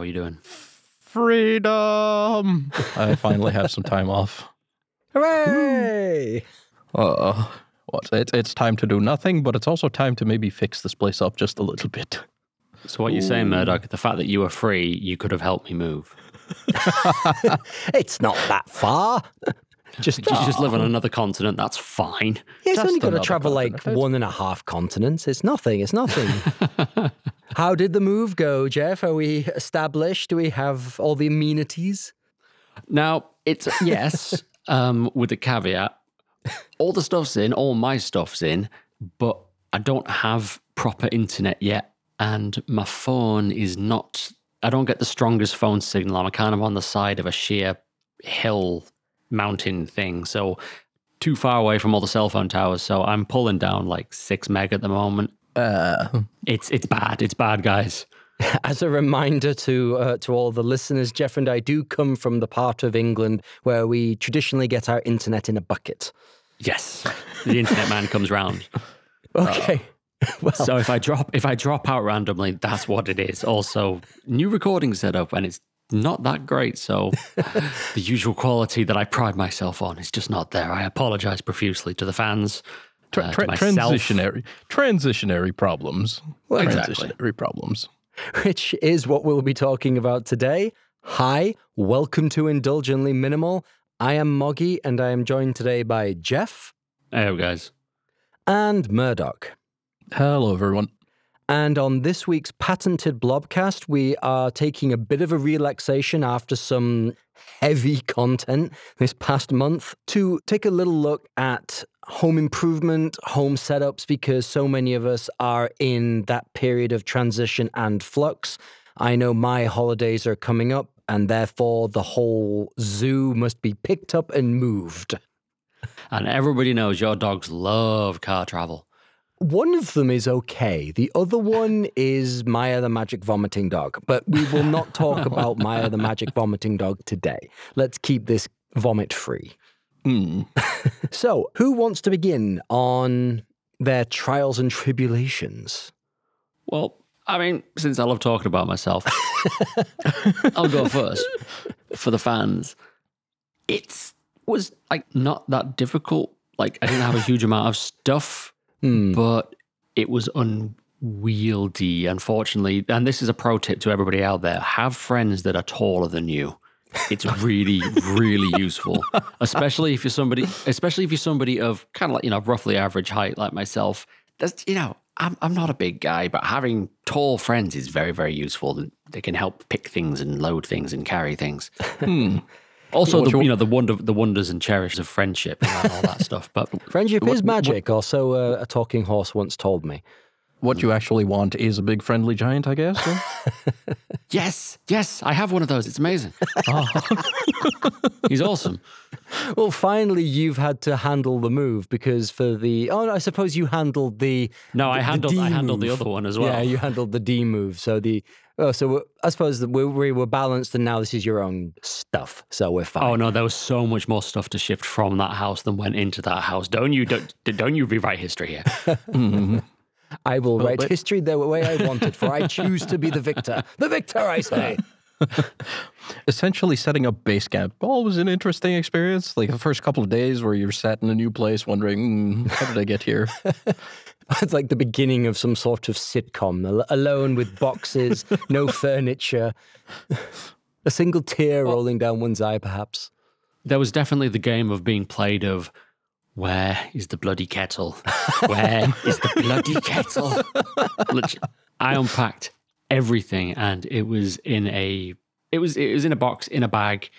Murdoch, how are you doing? Freedom! I finally have some time off. Hooray! Uh, what? It's it's time to do nothing, but it's also time to maybe fix this place up just a little bit. So what you're saying, Murdoch, the fact that you were free, you could have helped me move. It's not that far. Just, You just live on another continent, that's fine. Yeah, it's Just only got to another travel like continent. one and a half continents. It's nothing. It's nothing. How did the move go, Jeff? Are we established? Do we have all the amenities? Now, it's yes, um, with a caveat. All the stuff's in, all my stuff's in, but I don't have proper internet yet. And my phone is not, I don't get the strongest phone signal. I'm kind of on the side of a sheer hill mountain thing. So, too far away from all the cell phone towers. So, I'm pulling down like six meg at the moment. Uh, It's it's bad. It's bad, guys. As a reminder to uh, to all the listeners, Jeff and I do come from the part of England where we traditionally get our internet in a bucket. Yes, the internet man comes round. Okay. well, So if I drop if I drop out randomly, that's what it is. Also, new recording setup, and it's not that great. So the usual quality that I pride myself on is just not there. I apologize profusely to the fans. tra- uh, to tra- myself. transitionary, transitionary problems. Well, exactly. Transitionary problems. which is what we'll be talking about today. Hi, welcome to Indulgently Minimal. I am Moggy, and I am joined today by Jeff Hey guys. and Murdoch. Hello, everyone. And on this week's patented blobcast, we are taking a bit of a relaxation after some heavy content this past month to take a little look at home improvement, home setups, because so many of us are in that period of transition and flux. I know my holidays are coming up, and therefore the whole zoo must be picked up and moved. And everybody knows your dogs love car travel. One of them is okay. The other one is Maya the Magic Vomiting Dog. But we will not talk about Maya the Magic Vomiting Dog today. Let's keep this vomit free. Hmm. So, who wants to begin on their trials and tribulations? Well, I mean, since I love talking about myself, I'll go first for the fans. It was like not that difficult. Like I didn't have a huge amount of stuff, Hmm. but it was unwieldy, unfortunately. And this is a pro tip to everybody out there: have friends that are taller than you. It's really, really useful, especially if you're somebody, especially if you're somebody of kind of like you know roughly average height like myself. That's you know, I'm I'm not a big guy, but having tall friends is very, very useful. They can help pick things and load things and carry things. Hmm. Also, What the, you- you know the wonder, the wonders and cherishes of friendship and all that stuff. But Friendship What- is magic, or so uh, a talking horse once told me. What you actually want is a big friendly giant, I guess. huh? yes, yes, I have one of those. It's amazing. Oh. He's awesome. Well, finally, you've had to handle the move because for the. Oh, no, I suppose you handled the. No, I the handled I D handled the other one as well. Yeah, you handled the D move. So the oh, so we're- I suppose we, we were balanced, and now this is your own stuff. So we're fine. Oh no, there was so much more stuff to shift from that house than went into that house. Don't you don't don't you rewrite history here? Mhm. I will write but- history the way I want it, for I choose to be the victor. The victor, I say. Essentially, setting up base camp always an interesting experience. Like the first couple of days where you're sat in a new place, wondering, mm, how did I get here? it's like the beginning of some sort of sitcom, alone with boxes, no furniture, a single tear rolling down one's eye, perhaps. there was definitely the game of being played of where is the bloody kettle? Where is the bloody kettle? I unpacked everything and it was in a it was it was in a box in a bag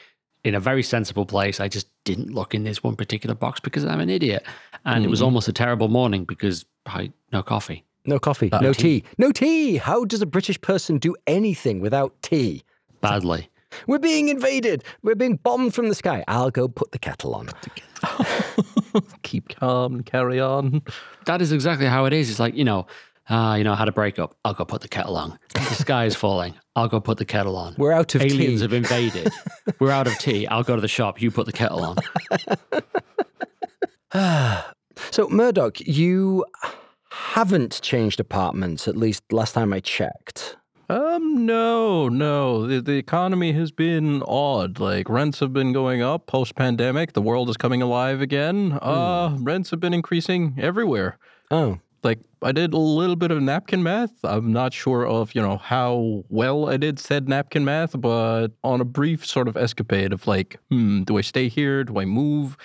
in a very sensible place. I just didn't look in this one particular box because I'm an idiot. And it was mm-hmm. almost a terrible morning because I no coffee. No coffee, no tea. No tea. How does a British person do anything without tea? Badly. We're being invaded. We're being bombed from the sky. I'll go put the kettle on. Keep calm and carry on. That is exactly how it is. It's like, you know, ah, you know, I had a breakup. I'll go put the kettle on. The sky is falling. I'll go put the kettle on. We're out of Aliens tea. have invaded. We're out of tea. I'll go to the shop. You put the kettle on. So, Murdoch, you haven't changed apartments, at least last time I checked. Um, no, no. The, the economy has been odd. Like rents have been going up post pandemic. The world is coming alive again. Uh, rents have been increasing everywhere. Oh, Like I did a little bit of napkin math. I'm not sure of you know how well I did said napkin math, but on a brief sort of escapade of like, hmm, do I stay here? Do I move?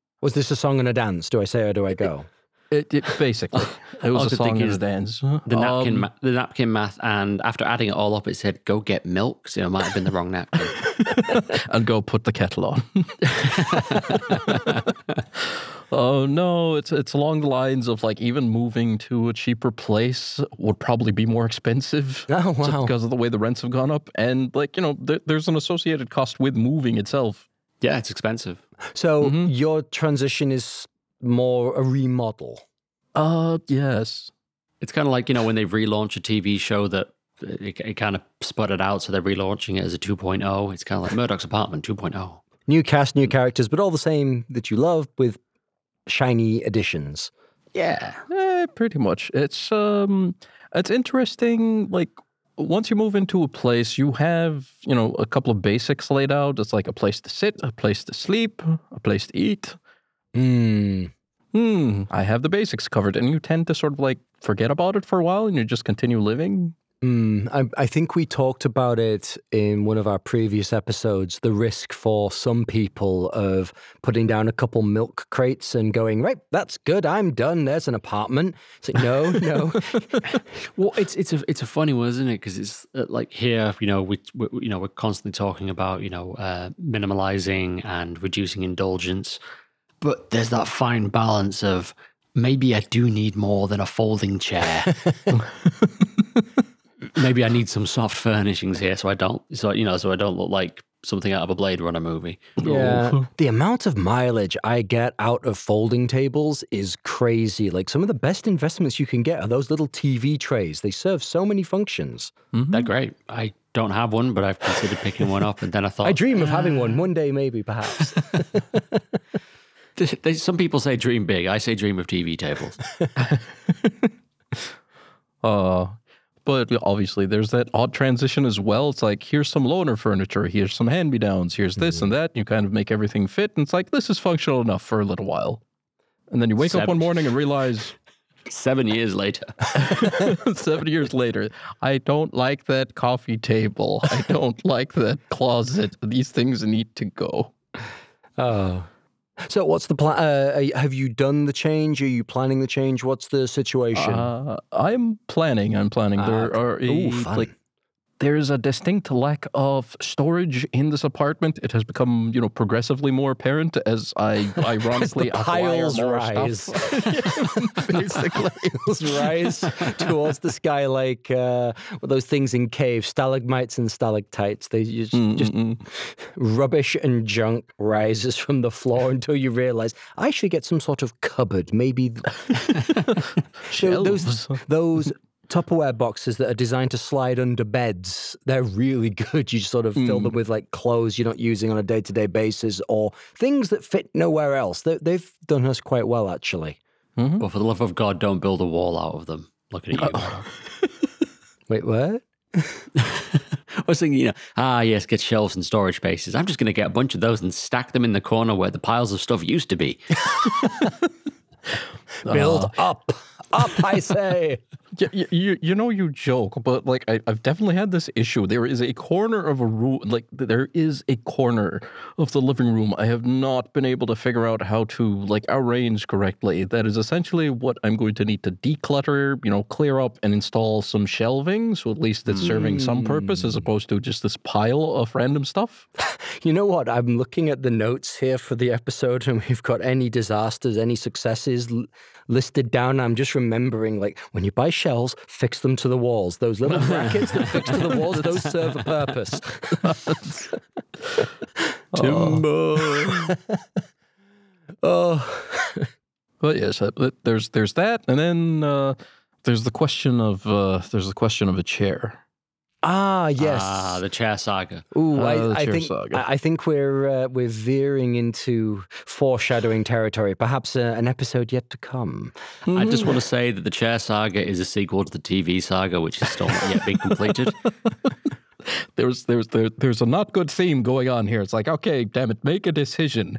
was this a song and a dance? Do I say or do I go? It, it basically it was I a could song and a dance. The napkin, Um, ma- the napkin math, and after adding it all up, it said go get milk. So it might have been the wrong napkin. and go put the kettle on. Oh no, it's it's along the lines of like even moving to a cheaper place would probably be more expensive. Oh, just wow. because of the way the rents have gone up, and like you know, there, there's an associated cost with moving itself. yeah, it's expensive. So Mhm. your transition is more a remodel. Uh, yes. It's kind of like you know when they relaunch a TV show that it, it kind of sputtered out, so they're relaunching it as a 2.0. It's kind of like Murdoch's Apartment oh. 2.0. New cast, new characters, but all the same that you love with shiny additions. Yeah, Eh, pretty much. It's um, it's interesting. Like once you move into a place, you have you know a couple of basics laid out. It's like a place to sit, a place to sleep, a place to eat. Hmm. Hmm, I have the basics covered, and you tend to sort of like forget about it for a while, and you just continue living. Mm, I, I think we talked about it in one of our previous episodes the risk for some people of putting down a couple milk crates and going, right, that's good, I'm done, there's an apartment. It's like, no, no. Well, it's it's a it's a funny one, isn't it? Because it's uh, like here, you know, we, we you know we're constantly talking about you know uh, minimalizing and reducing indulgence, but there's that fine balance of maybe I do need more than a folding chair. maybe I need some soft furnishings here, so I don't, so you know, so I don't look like something out of a Blade Runner movie. Yeah. The amount of mileage I get out of folding tables is crazy. Like some of the best investments you can get are those little TV trays. They serve so many functions. They're great. I don't have one, but I've considered picking one up, and then I thought I dream of having one one day, maybe, perhaps. Some people say dream big. I say dream of TV tables. Uh, but obviously, there's that odd transition as well. It's like here's some loaner furniture, here's some hand me downs, here's this mm-hmm. and that. You kind of make everything fit, and it's like this is functional enough for a little while. And then you wake up one morning and realize Seven years later. seven years later, I don't like that coffee table. I don't like that closet. These things need to go. Oh. So, what's the plan? Uh, have you done the change? Are you planning the change? What's the situation? Uh, I'm planning. I'm planning. Ah, there are a, Ooh, like there's a distinct lack of storage in this apartment. It has become, you know, progressively more apparent as I ironically acquire piles rise. Basically, Piles rise towards the sky like uh, those things in caves, stalagmites and stalactites. They just, mm, just mm, mm. rubbish and junk rises from the floor until you realize I should get some sort of cupboard. Maybe Tho- those those Tupperware boxes that are designed to slide under beds. They're really good. You sort of fill them hmm. with like clothes you're not using on a day to day basis or things that fit nowhere else. They, they've done us quite well, actually. Mm-hmm. But for the love of God, don't build a wall out of them. Looking at you. Murdoch. Wait, what? I was thinking, you know, ah, yes, get shelves and storage spaces. I'm just going to get a bunch of those and stack them in the corner where the piles of stuff used to be. Build ah. up. Up, I say. Yeah, you, you, you know you joke, but like I, I've definitely had this issue. There is a corner of a room, like there is a corner of the living room. I have not been able to figure out how to like arrange correctly. That is essentially what I'm going to need to declutter, you know, clear up and install some shelving, so at least it's serving some purpose as hmm. opposed to just this pile of random stuff. You know what? I'm looking at the notes here for the episode, and we've got any disasters, any successes listed down. I'm just remembering, like, when you buy shelves, fix them to the walls. Those little brackets that fix to the walls, those serve a purpose. Timber. Oh, But yes, there's there's that, and then uh, there's the question of uh, there's the question of a chair. Ah, yes. Ah, the chair saga. Ooh, Ah, I, the I chair think saga. I I think we're uh, we're veering into foreshadowing territory. Perhaps uh, an episode yet to come. I just want to say that the chair saga is a sequel to the TV saga, which is still not yet been completed. There's there's there, there's a not good theme going on here. It's like, okay, damn it, make a decision.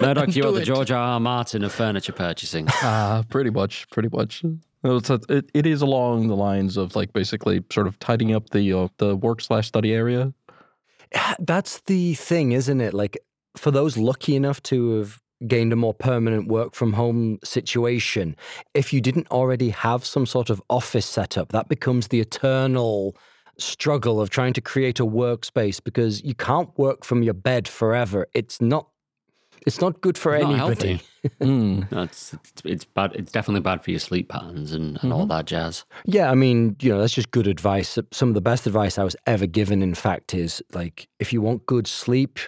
Murdoch, you are the. George R. R. Martin of furniture purchasing. Ah, pretty much, pretty much. It's a, it, it is along the lines of like basically sort of tidying up the uh, the work slash study area. That's the thing, isn't it? Like for those lucky enough to have gained a more permanent work from home situation, if you didn't already have some sort of office setup, that becomes the eternal struggle of trying to create a workspace because you can't work from your bed forever. It's not it's not good for Not anybody. Mm. No, it's, it's it's bad. It's definitely bad for your sleep patterns and, and all that jazz. Yeah, I mean, you know, that's just good advice. Some of the best advice I was ever given, in fact, is like if you want good sleep,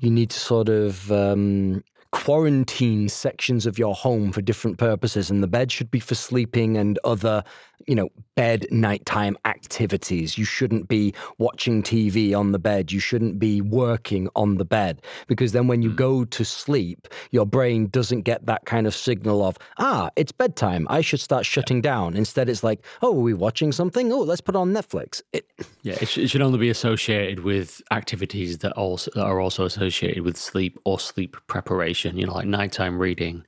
you need to sort of um, quarantine sections of your home for different purposes, and the bed should be for sleeping and other, you know, bed nighttime activities. You shouldn't be watching TV on the bed. You shouldn't be working on the bed because then when you go to sleep, your brain doesn't get that kind of signal of ah, it's bedtime. I should start shutting down. Instead, it's like, oh, are we watching something? Oh, let's put on Netflix. It, Yeah, it, sh- it should only be associated with activities that also that are also associated with sleep or sleep preparation. You know, like nighttime reading.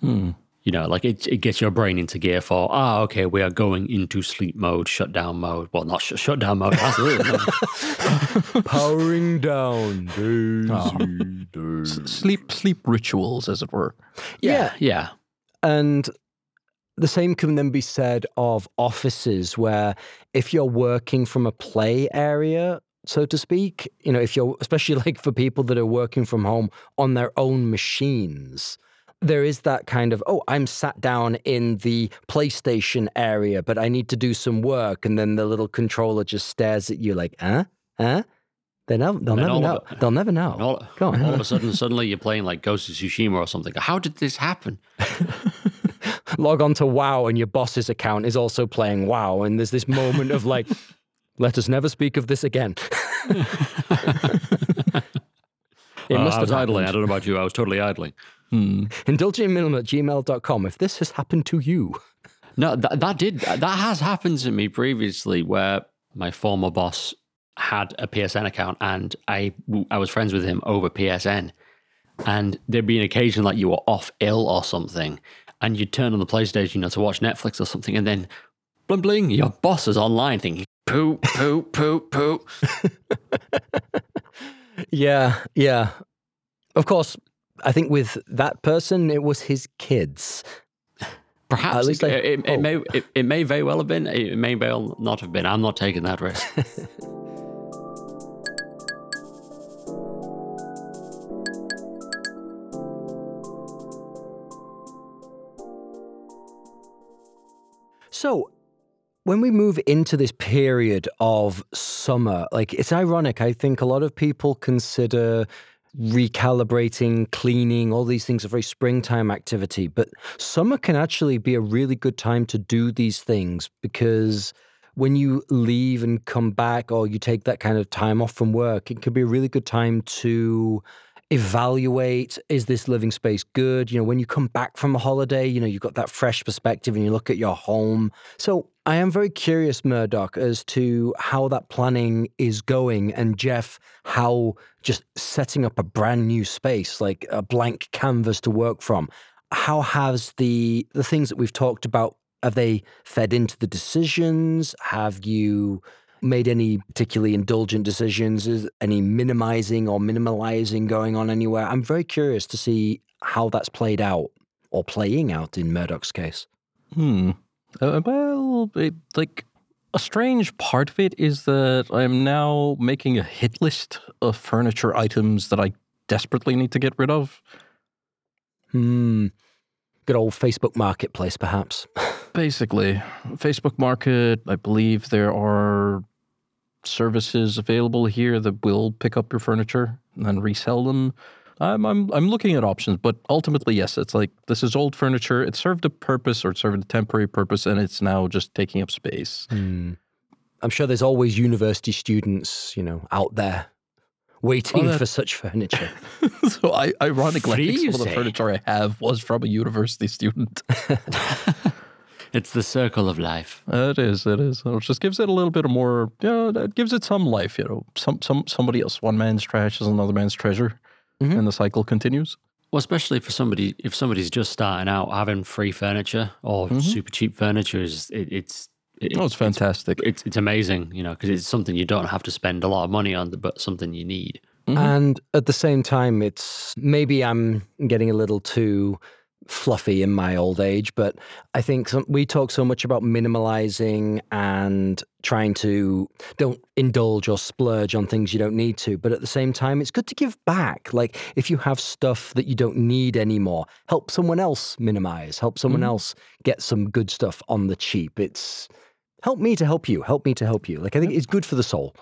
Hmm. You know, like it, it gets your brain into gear for ah, okay, we are going into sleep mode, shutdown mode. Well, not sh- shutdown mode. Absolutely. powering down. S- sleep sleep rituals, as it were. Yeah, yeah. And the same can then be said of offices where if you're working from a play area, so to speak, you know, if you're, especially like for people that are working from home on their own machines, there is that kind of, oh, I'm sat down in the PlayStation area, but I need to do some work. And then the little controller just stares at you like, huh? Huh? They never, they'll never know. of They'll never know. All, Go on. all of a sudden, suddenly you're playing like Ghost of Tsushima or something. How did this happen? log on to WoW and your boss's account is also playing WoW, and there's this moment of like, let us never speak of this again. it Uh, must I was have idling. I don't know about you. I was totally idling. Hmm. indulgentlyminimal at gmail.com. If this has happened to you, No, that, that did that has happened to me previously, where my former boss had a PSN account, and I I was friends with him over PSN, and there'd be an occasion like you were off ill or something, and you'd turn on the PlayStation, you know, to watch Netflix or something, and then bling bling, your boss is online, thinking poo poo poo poo. yeah, yeah. Of course, I think with that person, it was his kids. Perhaps At least it, I it, it hope. may it, it may very well have been. It may well not have been. I'm not taking that risk. So, when we move into this period of summer, like it's ironic. I think a lot of people consider recalibrating, cleaning, all these things are very springtime activity. But summer can actually be a really good time to do these things because when you leave and come back or you take that kind of time off from work, it can be a really good time to evaluate is this living space good? You know when you come back from a holiday you know you've got that fresh perspective and you look at your home. So i am very curious murdoch as to how that planning is going and jeff how just setting up a brand new space like a blank canvas to work from how has the the things that we've talked about have they fed into the decisions? Have you made any particularly indulgent decisions? Is any minimizing or minimalizing going on anywhere? I'm very curious to see how that's played out or playing out in Murdoch's case. Hmm. Uh, well, it, like a strange part of it is that I'm now making a hit list of furniture items that I desperately need to get rid of. Hmm. Good old Facebook Marketplace, perhaps. Basically, Facebook Market, I believe there are services available here that will pick up your furniture and then resell them. I'm, I'm, I'm looking at options, but ultimately, yes, it's like this is old furniture. It served a purpose or it served a temporary purpose, and it's now just taking up space. Hmm. I'm sure there's always university students, you know, out there waiting Oh, that- for such furniture. so I ironically I Free, think you some of the furniture I have was from a university student. It's the circle of life. it is, it is. It just gives it a little bit of more, you know, that gives it some life, you know. Some some somebody else. One man's trash is another man's treasure. Mhm. And the cycle continues. Well, especially for somebody, if somebody's just starting out, having free furniture or Mhm. super cheap furniture is it, it's it, Oh, it's fantastic. it's it's amazing, you know, because it's something you don't have to spend a lot of money on, but something you need. Mhm. And at the same time, it's maybe I'm getting a little too fluffy in my old age, but I think some, we talk so much about minimalizing and trying to don't indulge or splurge on things you don't need to. But at the same time, it's good to give back. Like if you have stuff that you don't need anymore, help someone else minimize, help someone Mhm. else get some good stuff on the cheap. It's help me to help you, help me to help you. Like I think it's good for the soul.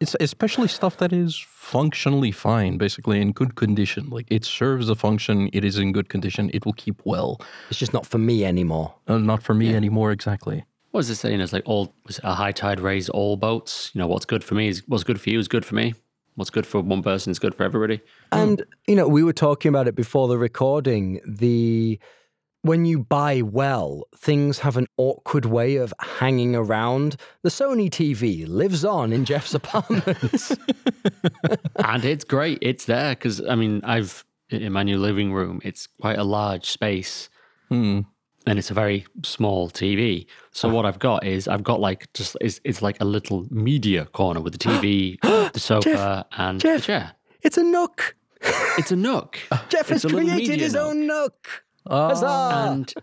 It's especially stuff that is functionally fine, basically in good condition. Like it serves a function, it is in good condition, it will keep well. It's just not for me anymore. Uh, not for me anymore, exactly. What was it saying? It's like all was it a high tide raise all boats. You know, what's good for me is what's good for you is good for me. What's good for one person is good for everybody. And you know, we were talking about it before the recording. The when you buy well, things have an awkward way of hanging around. The Sony TV lives on in Jeff's apartment. and it's great. It's there because I mean, I've in my new living room. It's quite a large space, Hmm. and it's a very small TV. So what I've got is I've got like just it's, it's like a little media corner with the TV, the sofa, and Jeff. the chair. it's a nook. It's a nook. Jeff It's has created his nook. own nook. Huzzah! and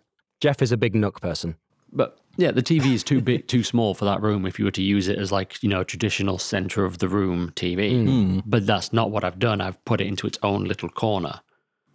Jeff is a big nook person. but yeah, the TV is too big, too small for that room. If you were to use it as like you know a traditional center of the room TV, hmm. but that's not what I've done. I've put it into its own little corner.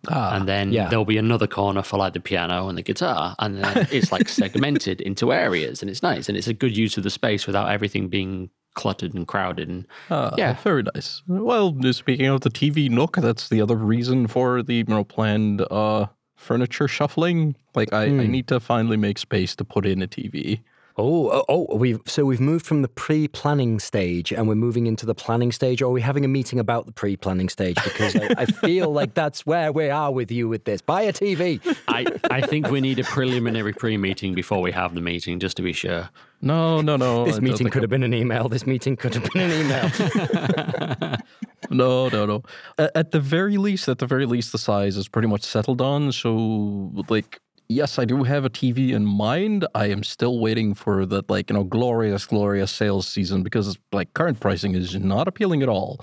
Ah, and then yeah. there'll be another corner for like the piano and the guitar and then it's like segmented into areas and it's nice and it's a good use of the space without everything being cluttered and crowded and ah, yeah. very nice. Well, speaking of the TV nook, that's the other reason for the you know planned uh, furniture shuffling. Like I, I Hmm. need to finally make space to put in a TV. Oh, oh, oh, we've so we've moved from the pre-planning stage and we're moving into the planning stage, or are we having a meeting about the pre-planning stage? Because I, I feel like that's where we are with you with this. Buy a TV. I, I think we need a preliminary pre-meeting before we have the meeting just to be sure No, no, no. This meeting could have been an email. This meeting could have been an email. No, no, no. A- At the very least, at the very least, the size is pretty much settled on. So, like, yes, I do have a TV in mind. I am still waiting for that, like, you know, glorious, glorious sales season because, like, current pricing is not appealing at all.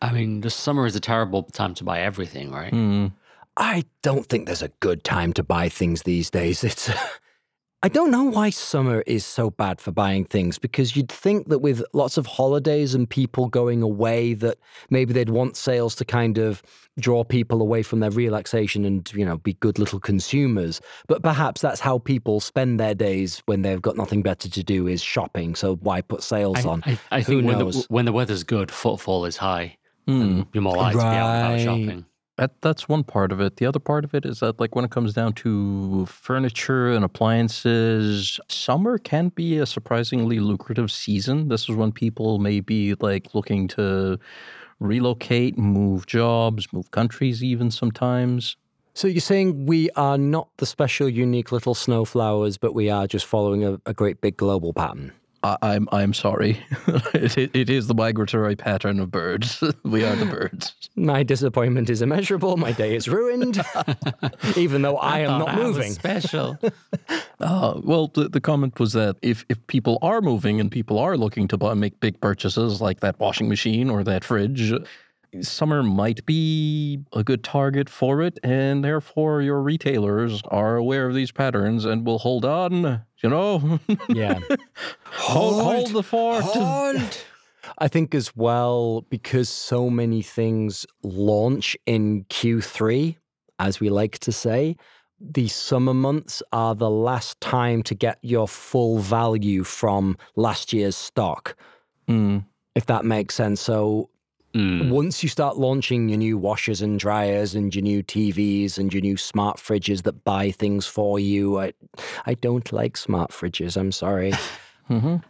I mean the summer is a terrible time to buy everything right Hmm. I don't think there's a good time to buy things these days. It's. I don't know why summer is so bad for buying things because you'd think that with lots of holidays and people going away that maybe they'd want sales to kind of draw people away from their relaxation and you know be good little consumers. But perhaps that's how people spend their days when they've got nothing better to do is shopping. So why put sales I, on? I, I Who think when the, knows? when the weather's good footfall is high and hmm. you're more likely to be out Right. shopping That that's one part of it. The other part of it is that like when it comes down to furniture and appliances, summer can be a surprisingly lucrative season. This is when people may be like looking to relocate, move jobs, move countries even sometimes. So you're saying we are not the special, unique little snowflowers, but we are just following a, a great big global pattern. I, I'm I'm sorry. it, it, it is the migratory pattern of birds. we are the birds. My disappointment is immeasurable. My day is ruined, even though I am not moving. special Uh, well, the, the comment was that if, if people are moving and people are looking to buy, make big purchases like that washing machine or that fridge, summer might be a good target for it, and therefore your retailers are aware of these patterns and will hold on. You know, Yeah. hold, hold the fort. Hold. I think as well, because so many things launch in Q3, as we like to say, the summer months are the last time to get your full value from last year's stock, Mm. if that makes sense. So Mm. once you start launching your new washers and dryers and your new TVs and your new smart fridges that buy things for you, I, I don't like smart fridges. I'm sorry.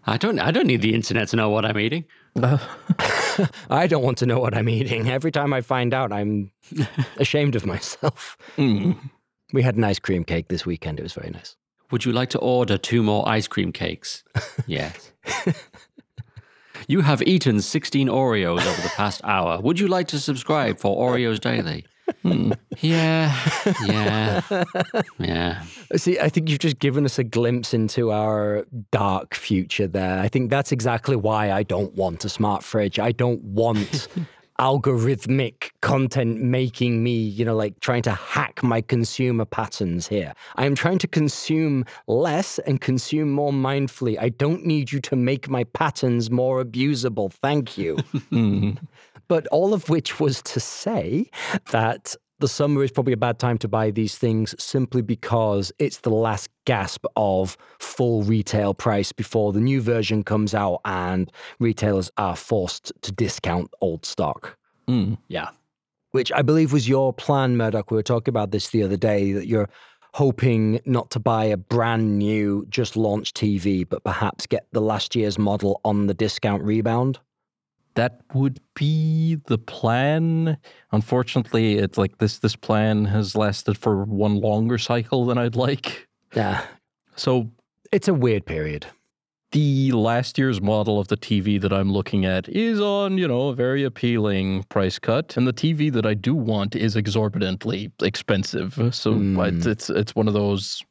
I don't. I don't need the internet to know what I'm eating. I don't want to know what I'm eating. Every time I find out, I'm ashamed of myself. We had an ice cream cake this weekend. It was very nice. Would you like to order two more ice cream cakes? yes. You have eaten 16 Oreos over the past hour. Would you like to subscribe for Oreos daily? Hmm. Yeah. Yeah. Yeah. See, I think you've just given us a glimpse into our dark future there. I think that's exactly why I don't want a smart fridge. I don't want algorithmic content making me, you know, like trying to hack my consumer patterns here. I am trying to consume less and consume more mindfully. I don't need you to make my patterns more abusable. Thank you. Mm-hmm. But all of which was to say that the summer is probably a bad time to buy these things simply because it's the last gasp of full retail price before the new version comes out and retailers are forced to discount old stock. Hmm. Yeah. Which I believe was your plan, Murdoch. We were talking about this the other day that you're hoping not to buy a brand new, just launched TV, but perhaps get the last year's model on the discount rebound. That would be the plan. Unfortunately, it's like this this plan has lasted for one longer cycle than I'd like. Yeah. So It's a weird period. the last year's model of the TV that I'm looking at is on, you know, a very appealing price cut, and the TV that I do want is exorbitantly expensive. So it's, hmm. it's it's one of those.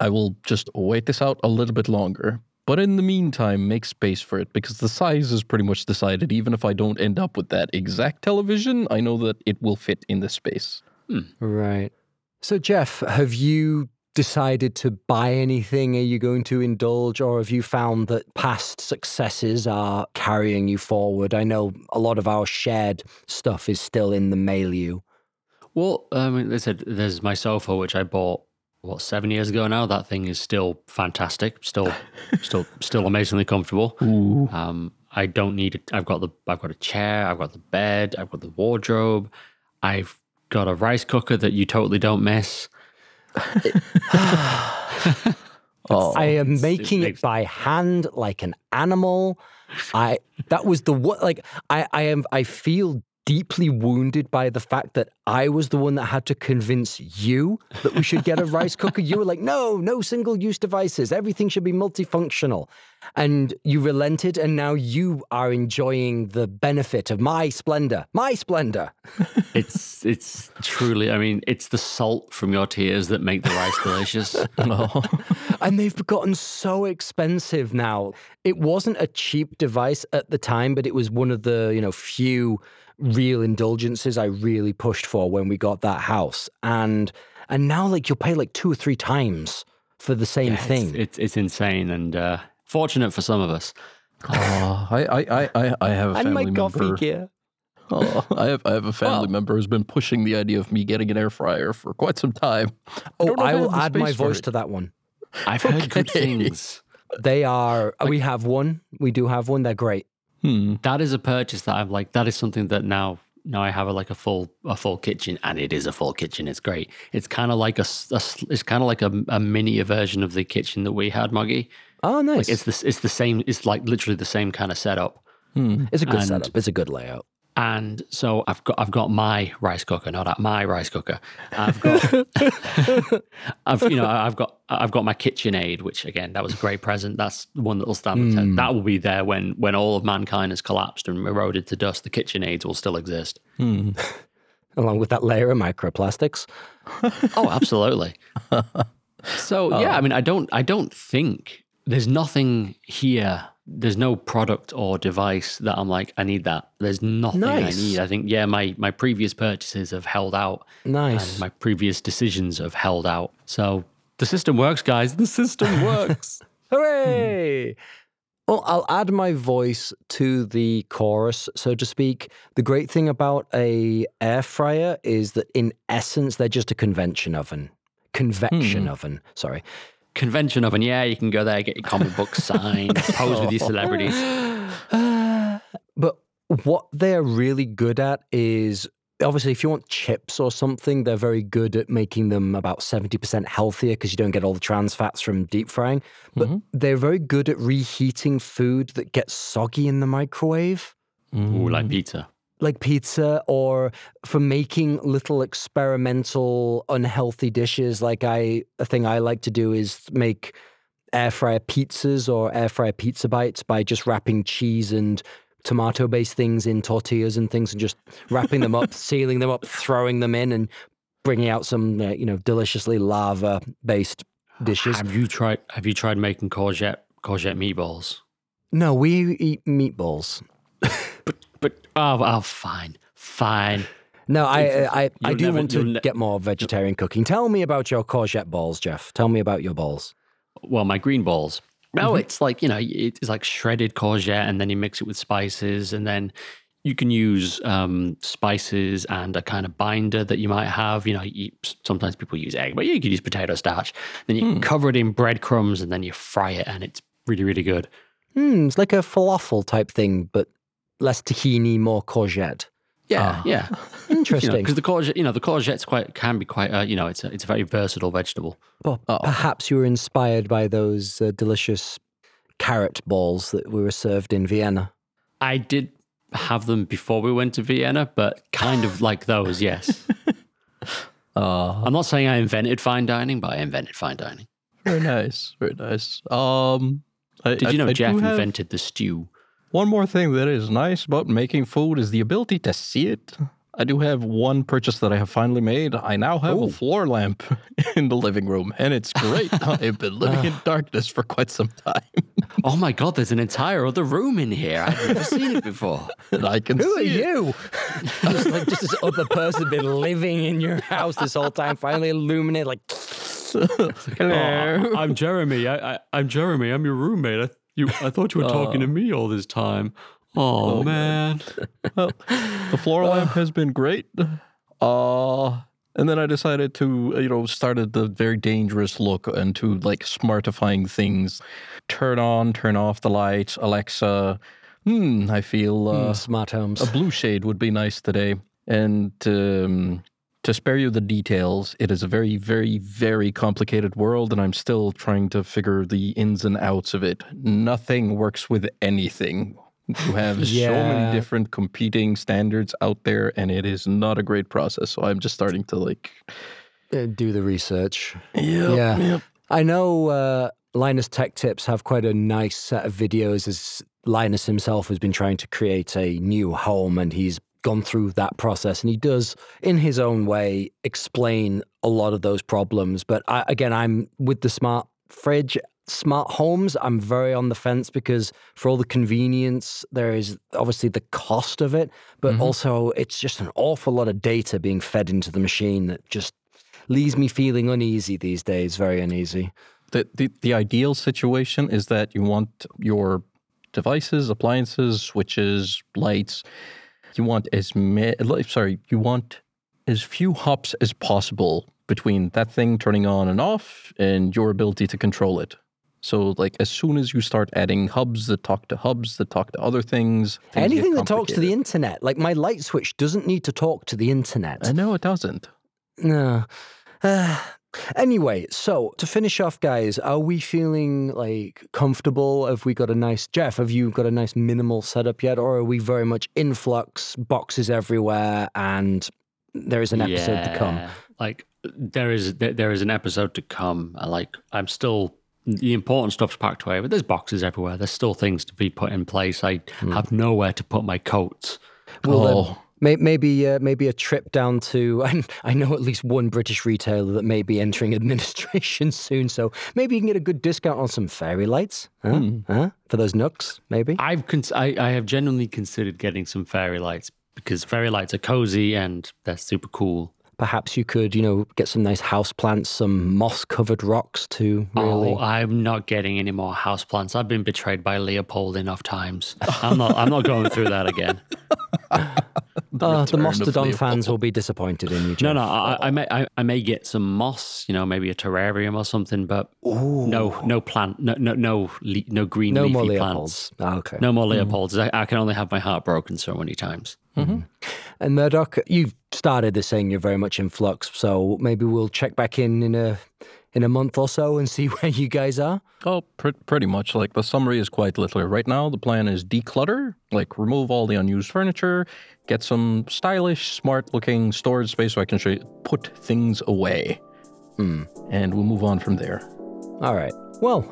I will just wait this out a little bit longer, but in the meantime, make space for it because the size is pretty much decided. Even if I don't end up with that exact television, I know that it will fit in this space. Hmm. Right. So, Jeff, have you decided to buy anything? Are you going to indulge, or have you found that past successes are carrying you forward? I know a lot of our shared stuff is still in the milieu. Well, um, I mean, they said there's my sofa, which I bought what seven years ago now. That thing is still fantastic, still, still, still amazingly comfortable. Um, I don't need. it. I've got the. I've got a chair. I've got the bed. I've got the wardrobe. I've got a rice cooker that you totally don't miss. Oh, I am it's- it making it by hand like an animal. I that was the what like I I am I feel deeply wounded by the fact that I was the one that had to convince you that we should get a rice cooker. You were like, no, no single use devices. Everything should be multifunctional. And you relented, and now you are enjoying the benefit of my splendor. My splendor. It's it's truly. I mean, it's the salt from your tears that make the rice delicious. and they've gotten so expensive now. It wasn't a cheap device at the time, but it was one of the, you know, few real indulgences I really pushed for when we got that house. And and now like you'll pay like two or three times for the same It's- thing. It's, it's insane and uh, fortunate for some of us. Oh, I, I, I, I- I have a family member. and my coffee member. gear. Oh, I have I have a family Well- member who's been pushing the idea of me getting an air fryer for quite some time. Oh, don't know if I I will add my voice to that one. I've heard good things. They are we have one. We do have one. They're great. Hmm. That is a purchase that I'm like. That is something that now now I have a, like a full a full kitchen, and it is a full kitchen. It's great. It's kind of like a it's kind of like a, a mini version of the kitchen that we had, Moggy. Oh, nice. It's this it's the same. It's like literally the same kind of setup. Hmm. it's a good and- setup. It's a good layout. And so I've got I've got my rice cooker, not at my rice cooker. I've got I've you know I've got I've got my KitchenAid, which again that was a great present. That's the one that will stand the test. That will be there when when all of mankind has collapsed and eroded to dust. The KitchenAids will still exist. Hmm. Along with that layer of microplastics. Oh, absolutely. so yeah, I mean, I don't, I don't think there's nothing here. There's no product or device that I'm like, I need that. There's nothing Nice. I need. I think, yeah, my my previous purchases have held out, Nice. and my previous decisions have held out. So the system works, guys. The system works. Hooray! Well, I'll add my voice to the chorus, so to speak. The great thing about a air fryer is that in essence they're just a convention oven. Convection hmm. oven, sorry. Convention oven, yeah, you can go there, get your comic book signed, pose with your celebrities. but what they're really good at is obviously, if you want chips or something, they're very good at making them about 70% healthier because you don't get all the trans fats from deep frying. But Mm-hmm. they're very good at reheating food that gets soggy in the microwave. Ooh, Mm. like pizza. Like pizza or for making little experimental unhealthy dishes like i a thing i like to do is make air fryer pizzas or air fryer pizza bites by just wrapping cheese and tomato based things in tortillas and things and just wrapping them up sealing them up throwing them in and bringing out some uh, you know deliciously lava based dishes Have you tried? Have you tried making courgette courgette meatballs? no we eat meatballs But oh, oh fine fine. No, I I, I You'll do never- want to ne- get more vegetarian cooking. Tell me about your courgette balls, Jeff. Tell me about your balls. Well, my green balls. No, it's like you know, it's like shredded courgette, and then you mix it with spices, and then you can use um, spices and a kind of binder that you might have. You know, you, sometimes people use egg, but you could use potato starch. Then you cover it in breadcrumbs, and then you fry it, and it's really really good. Hmm, it's like a falafel type thing, but less tahini, more courgette. Yeah, yeah. Interesting. Because the courgette, you know, the courgette's quite can be quite, uh, you know, it's a, it's a very versatile vegetable. Well, Oh. perhaps you were inspired by those uh, delicious carrot balls that we were served in Vienna. I did have them before we went to Vienna, but kind of like those, yes. Uh, I'm not saying I invented fine dining, but I invented fine dining. very nice, very nice. Um, I, Did you know I Jeff have invented the stew? One more thing that is nice about making food is the ability to see it. I do have one purchase that I have finally made. I now have Ooh. a oh. floor lamp in the living room, and it's great. I've been living in darkness for quite some time, Oh my God, there's an entire other room in here. I've never seen it before. and I can Who are see it. you? just like just this other person been living in your house this whole time, finally illuminated like Hello. Oh, I'm Jeremy. I, I, I'm Jeremy. I'm your roommate. I, you, I thought you were talking to me all this time. Oh, man. well, the floor lamp has been great. Uh, and then I decided to, uh, you know, started the very dangerous look into like smartifying things. Turn on, turn off the lights. Alexa, hmm, I feel uh, hmm, smart homes. a blue shade would be nice today. And um, to spare you the details, it is a very, very, very complicated world, and I'm still trying to figure the ins and outs of it. Nothing works with anything. You have so many different competing standards out there, and it is not a great process. So I'm just starting to like, Uh, do the research. yeah, Yeah. I know uh, Linus Tech Tips have quite a nice set of videos as Linus himself has been trying to create a new home and he's gone through that process and he does in his own way explain a lot of those problems but I, again i'm with the smart fridge smart homes i'm very on the fence because for all the convenience there is obviously the cost of it but Mhm. also it's just an awful lot of data being fed into the machine that just leaves me feeling uneasy these days very uneasy the, the the ideal situation is that you want your devices, appliances, switches, lights. You want as ma- sorry, you want as few hops as possible between that thing turning on and off and your ability to control it. So, like, as soon as you start adding hubs that talk to hubs that talk to other things, things Anything that talks to the internet, like my light switch, doesn't need to talk to the internet. I know it doesn't. No. Uh, anyway, so to finish off, guys, are we feeling like comfortable? Have we got a nice Jeff? Have you got a nice minimal setup yet, or are we very much influx, boxes everywhere, and there is an episode to come? Like there is there, is an episode to come. Like I'm still the important stuff's packed away, but there's boxes everywhere. There's still things to be put in place. I hmm. have nowhere to put my coats. Well, Oh. Maybe uh, maybe a trip down to. I, I know at least one British retailer that may be entering administration soon, so maybe you can get a good discount on some fairy lights, huh? huh? For those nooks, maybe. I've cons- I, I have genuinely considered getting some fairy lights because fairy lights are cozy and they're super cool. Perhaps you could, you know, get some nice house plants, some moss-covered rocks to really. Oh, I'm not getting any more house plants. I've been betrayed by Leopold enough times. I'm not. I'm not going through that again. Oh, the return of Mastodon fans will be disappointed in you. No, Jeff. no. I, I may. I, I may get some moss. You know, maybe a terrarium or something. But no, no plant. No, no, no, le- no green no leafy more plants. Leopolds. Ah, okay. No more hmm. Leopolds. I, I can only have my heart broken so many times. Hmm. Mm-hmm. And Murdoch, you've started this saying you're very much in flux, so maybe we'll check back in in a in a month or so and see where you guys are. Oh, pr- pretty much. Like the summary is quite literally right now. The plan is declutter, like remove all the unused furniture, get some stylish, smart-looking storage space so I can show you, put things away, hmm. and we'll move on from there. All right. Well,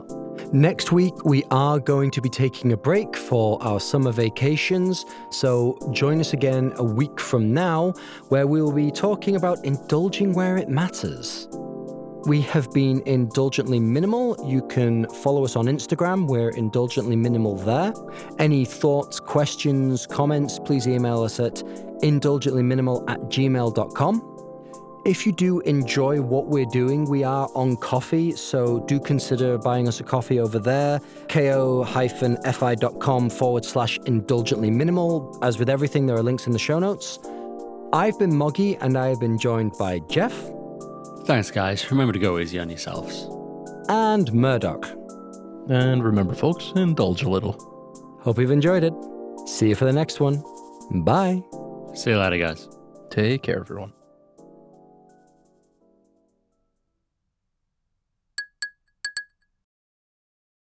next week we are going to be taking a break for our summer vacations. So join us again a week from now, where we will be talking about indulging where it matters. We have been indulgently minimal. You can follow us on Instagram. We're indulgently minimal there. Any thoughts, questions, comments, please email us at indulgentlyminimal at gmail.com. If you do enjoy what we're doing, we are on Ko-fi, so do consider buying us a coffee over there. ko-fi.com forward slash indulgently minimal. As with everything, there are links in the show notes. I've been Moggy, and I have been joined by Jeff Thanks, guys. Remember to go easy on yourselves. and Murdoch. And remember, folks, indulge a little. Hope you've enjoyed it. See you for the next one. Bye. See you later, guys. Take care, everyone.